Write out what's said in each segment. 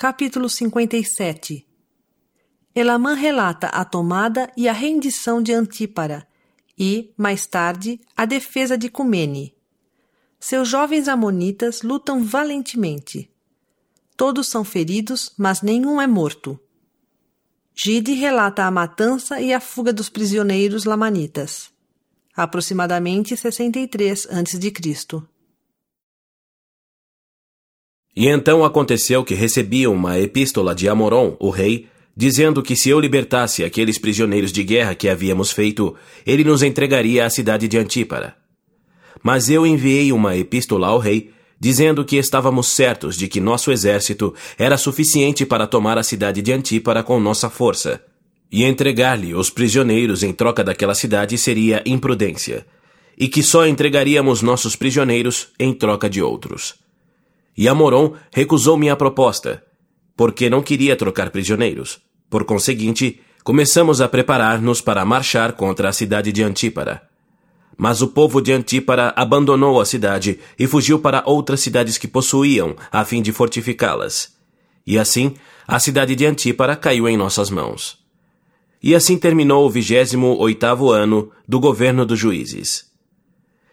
Capítulo 57 Elamã relata a tomada e a rendição de Antípara e, mais tarde, a defesa de Cumene. Seus jovens amonitas lutam valentemente. Todos são feridos, mas nenhum é morto. Gide relata a matança e a fuga dos prisioneiros lamanitas. Aproximadamente 63 a.C. E então aconteceu que recebi uma epístola de Amoron, o rei, dizendo que se eu libertasse aqueles prisioneiros de guerra que havíamos feito, ele nos entregaria à cidade de Antípara. Mas eu enviei uma epístola ao rei, dizendo que estávamos certos de que nosso exército era suficiente para tomar a cidade de Antípara com nossa força, e entregar-lhe os prisioneiros em troca daquela cidade seria imprudência, e que só entregaríamos nossos prisioneiros em troca de outros. E Amoron recusou minha proposta, porque não queria trocar prisioneiros. Por conseguinte, começamos a preparar-nos para marchar contra a cidade de Antípara. Mas o povo de Antípara abandonou a cidade e fugiu para outras cidades que possuíam, a fim de fortificá-las. E assim, a cidade de Antípara caiu em nossas mãos. E assim terminou o vigésimo oitavo ano do governo dos juízes.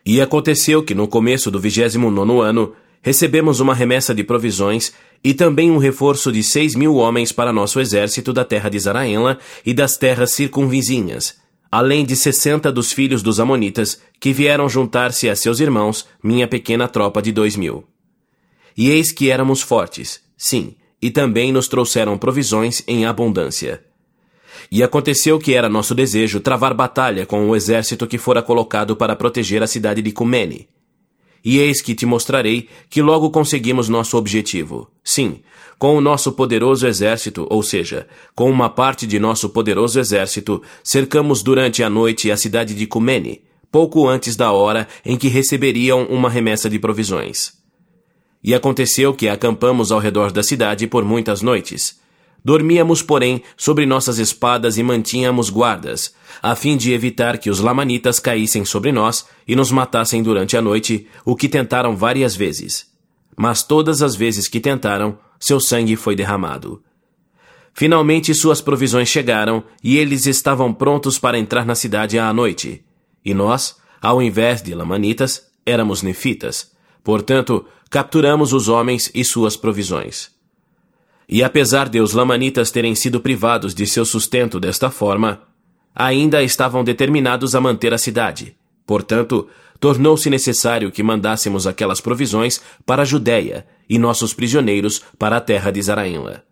E aconteceu que no começo do vigésimo nono ano, recebemos uma remessa de provisões e também um reforço de seis mil homens para nosso exército da terra de Zaraenla e das terras circunvizinhas, além de sessenta dos filhos dos Amonitas, que vieram juntar-se a seus irmãos, minha pequena tropa de dois mil. E eis que éramos fortes, sim, e também nos trouxeram provisões em abundância. E aconteceu que era nosso desejo travar batalha com o exército que fora colocado para proteger a cidade de Cumene, e eis que te mostrarei que logo conseguimos nosso objetivo. Sim, com o nosso poderoso exército, ou seja, com uma parte de nosso poderoso exército, cercamos durante a noite a cidade de Cumene, pouco antes da hora em que receberiam uma remessa de provisões. E aconteceu que acampamos ao redor da cidade por muitas noites, Dormíamos, porém, sobre nossas espadas e mantínhamos guardas, a fim de evitar que os lamanitas caíssem sobre nós e nos matassem durante a noite, o que tentaram várias vezes. Mas todas as vezes que tentaram, seu sangue foi derramado. Finalmente suas provisões chegaram e eles estavam prontos para entrar na cidade à noite. E nós, ao invés de lamanitas, éramos nefitas. Portanto, capturamos os homens e suas provisões. E apesar de os lamanitas terem sido privados de seu sustento desta forma, ainda estavam determinados a manter a cidade. Portanto, tornou-se necessário que mandássemos aquelas provisões para a Judéia e nossos prisioneiros para a terra de Zaraínla.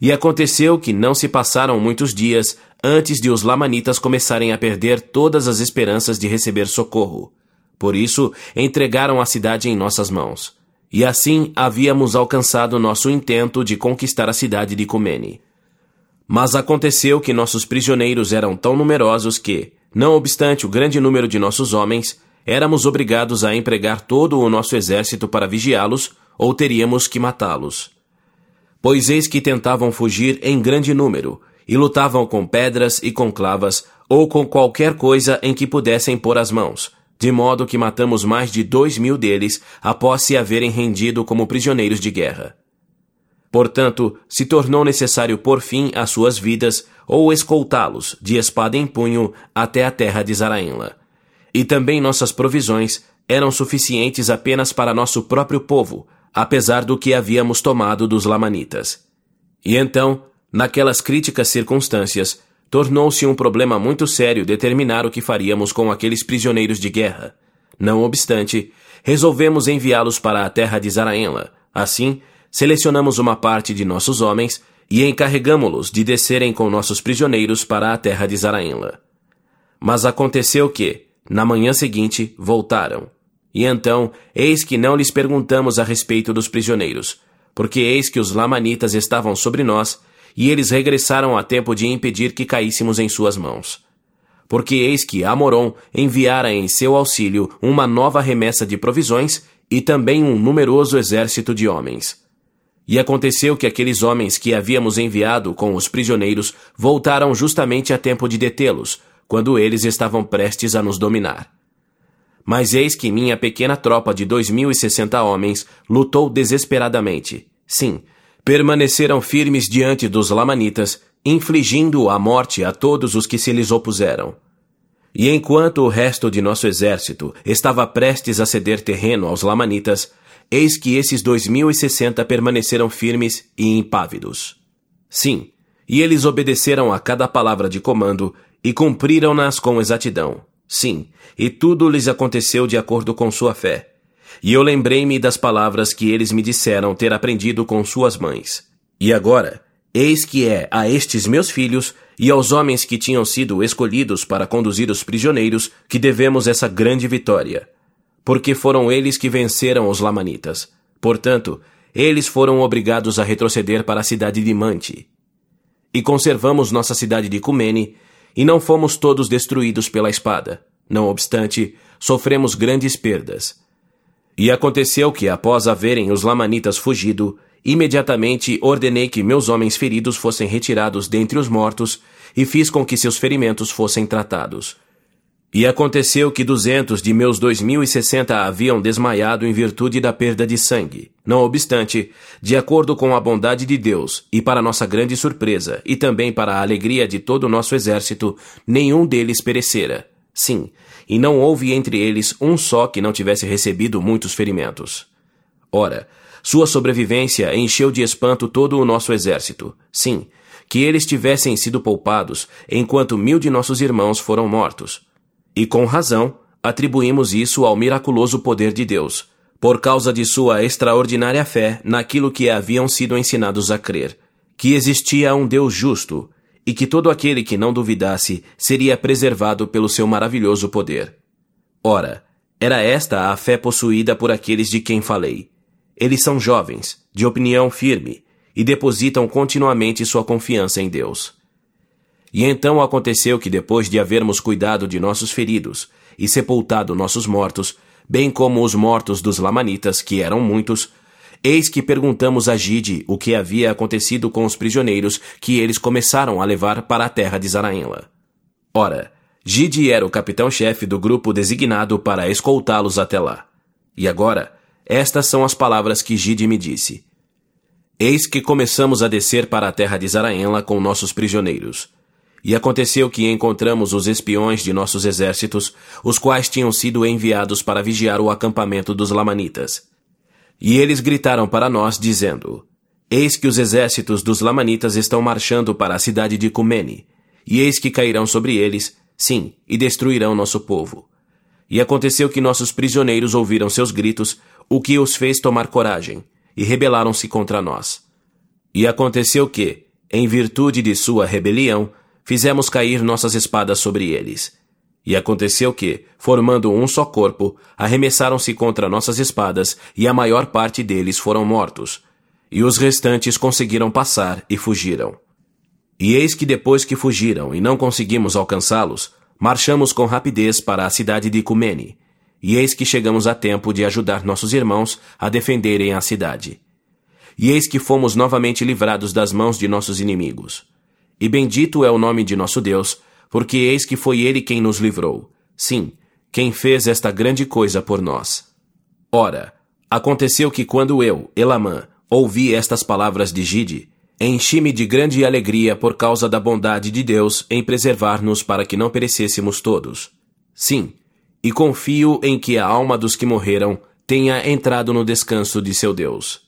E aconteceu que não se passaram muitos dias antes de os lamanitas começarem a perder todas as esperanças de receber socorro. Por isso, entregaram a cidade em nossas mãos e assim havíamos alcançado nosso intento de conquistar a cidade de Cumene. Mas aconteceu que nossos prisioneiros eram tão numerosos que, não obstante o grande número de nossos homens, éramos obrigados a empregar todo o nosso exército para vigiá-los ou teríamos que matá-los. Pois eis que tentavam fugir em grande número, e lutavam com pedras e com clavas, ou com qualquer coisa em que pudessem pôr as mãos, de modo que matamos mais de dois mil deles após se haverem rendido como prisioneiros de guerra. Portanto, se tornou necessário pôr fim às suas vidas ou escoltá-los, de espada em punho, até a terra de Zaraínla. E também nossas provisões eram suficientes apenas para nosso próprio povo, apesar do que havíamos tomado dos Lamanitas. E então, naquelas críticas circunstâncias, tornou-se um problema muito sério determinar o que faríamos com aqueles prisioneiros de guerra. Não obstante, resolvemos enviá-los para a terra de Zaraenla. Assim, selecionamos uma parte de nossos homens e encarregamo-los de descerem com nossos prisioneiros para a terra de Zaraenla. Mas aconteceu que, na manhã seguinte, voltaram. E então, eis que não lhes perguntamos a respeito dos prisioneiros, porque eis que os lamanitas estavam sobre nós e eles regressaram a tempo de impedir que caíssemos em suas mãos. Porque eis que Amoron enviara em seu auxílio uma nova remessa de provisões e também um numeroso exército de homens. E aconteceu que aqueles homens que havíamos enviado com os prisioneiros voltaram justamente a tempo de detê-los, quando eles estavam prestes a nos dominar. Mas eis que minha pequena tropa de dois mil e sessenta homens lutou desesperadamente. Sim, permaneceram firmes diante dos Lamanitas, infligindo a morte a todos os que se lhes opuseram. E enquanto o resto de nosso exército estava prestes a ceder terreno aos Lamanitas, eis que esses dois mil e sessenta permaneceram firmes e impávidos. Sim, e eles obedeceram a cada palavra de comando e cumpriram-nas com exatidão. Sim, e tudo lhes aconteceu de acordo com sua fé. E eu lembrei-me das palavras que eles me disseram ter aprendido com suas mães. E agora, eis que é a estes meus filhos e aos homens que tinham sido escolhidos para conduzir os prisioneiros que devemos essa grande vitória. Porque foram eles que venceram os Lamanitas. Portanto, eles foram obrigados a retroceder para a cidade de Mante. E conservamos nossa cidade de Cumene, e não fomos todos destruídos pela espada. Não obstante, sofremos grandes perdas. E aconteceu que, após haverem os Lamanitas fugido, imediatamente ordenei que meus homens feridos fossem retirados dentre os mortos e fiz com que seus ferimentos fossem tratados. E aconteceu que duzentos de meus dois mil e sessenta haviam desmaiado em virtude da perda de sangue. Não obstante, de acordo com a bondade de Deus, e para nossa grande surpresa, e também para a alegria de todo o nosso exército, nenhum deles perecera. Sim, e não houve entre eles um só que não tivesse recebido muitos ferimentos. Ora, sua sobrevivência encheu de espanto todo o nosso exército. Sim, que eles tivessem sido poupados, enquanto mil de nossos irmãos foram mortos. E com razão, atribuímos isso ao miraculoso poder de Deus, por causa de sua extraordinária fé naquilo que haviam sido ensinados a crer, que existia um Deus justo, e que todo aquele que não duvidasse seria preservado pelo seu maravilhoso poder. Ora, era esta a fé possuída por aqueles de quem falei. Eles são jovens, de opinião firme, e depositam continuamente sua confiança em Deus. E então aconteceu que, depois de havermos cuidado de nossos feridos e sepultado nossos mortos, bem como os mortos dos Lamanitas, que eram muitos, eis que perguntamos a Gide o que havia acontecido com os prisioneiros que eles começaram a levar para a terra de Zaraenla. Ora, Gide era o capitão-chefe do grupo designado para escoltá-los até lá. E agora, estas são as palavras que Gide me disse. Eis que começamos a descer para a terra de Zaraenla com nossos prisioneiros. E aconteceu que encontramos os espiões de nossos exércitos, os quais tinham sido enviados para vigiar o acampamento dos Lamanitas. E eles gritaram para nós, dizendo: Eis que os exércitos dos Lamanitas estão marchando para a cidade de Cumene, e eis que cairão sobre eles, sim, e destruirão nosso povo. E aconteceu que nossos prisioneiros ouviram seus gritos, o que os fez tomar coragem, e rebelaram-se contra nós. E aconteceu que, em virtude de sua rebelião, fizemos cair nossas espadas sobre eles. E aconteceu que, formando um só corpo, arremessaram-se contra nossas espadas, e a maior parte deles foram mortos. E os restantes conseguiram passar e fugiram. E eis que depois que fugiram e não conseguimos alcançá-los, marchamos com rapidez para a cidade de Cumene. E eis que chegamos a tempo de ajudar nossos irmãos a defenderem a cidade. E eis que fomos novamente livrados das mãos de nossos inimigos. E bendito é o nome de nosso Deus, porque eis que foi Ele quem nos livrou. Sim, quem fez esta grande coisa por nós. Ora, aconteceu que quando eu, Elamã, ouvi estas palavras de Gide, enchi-me de grande alegria por causa da bondade de Deus em preservar-nos para que não perecêssemos todos. Sim, e confio em que a alma dos que morreram tenha entrado no descanso de seu Deus.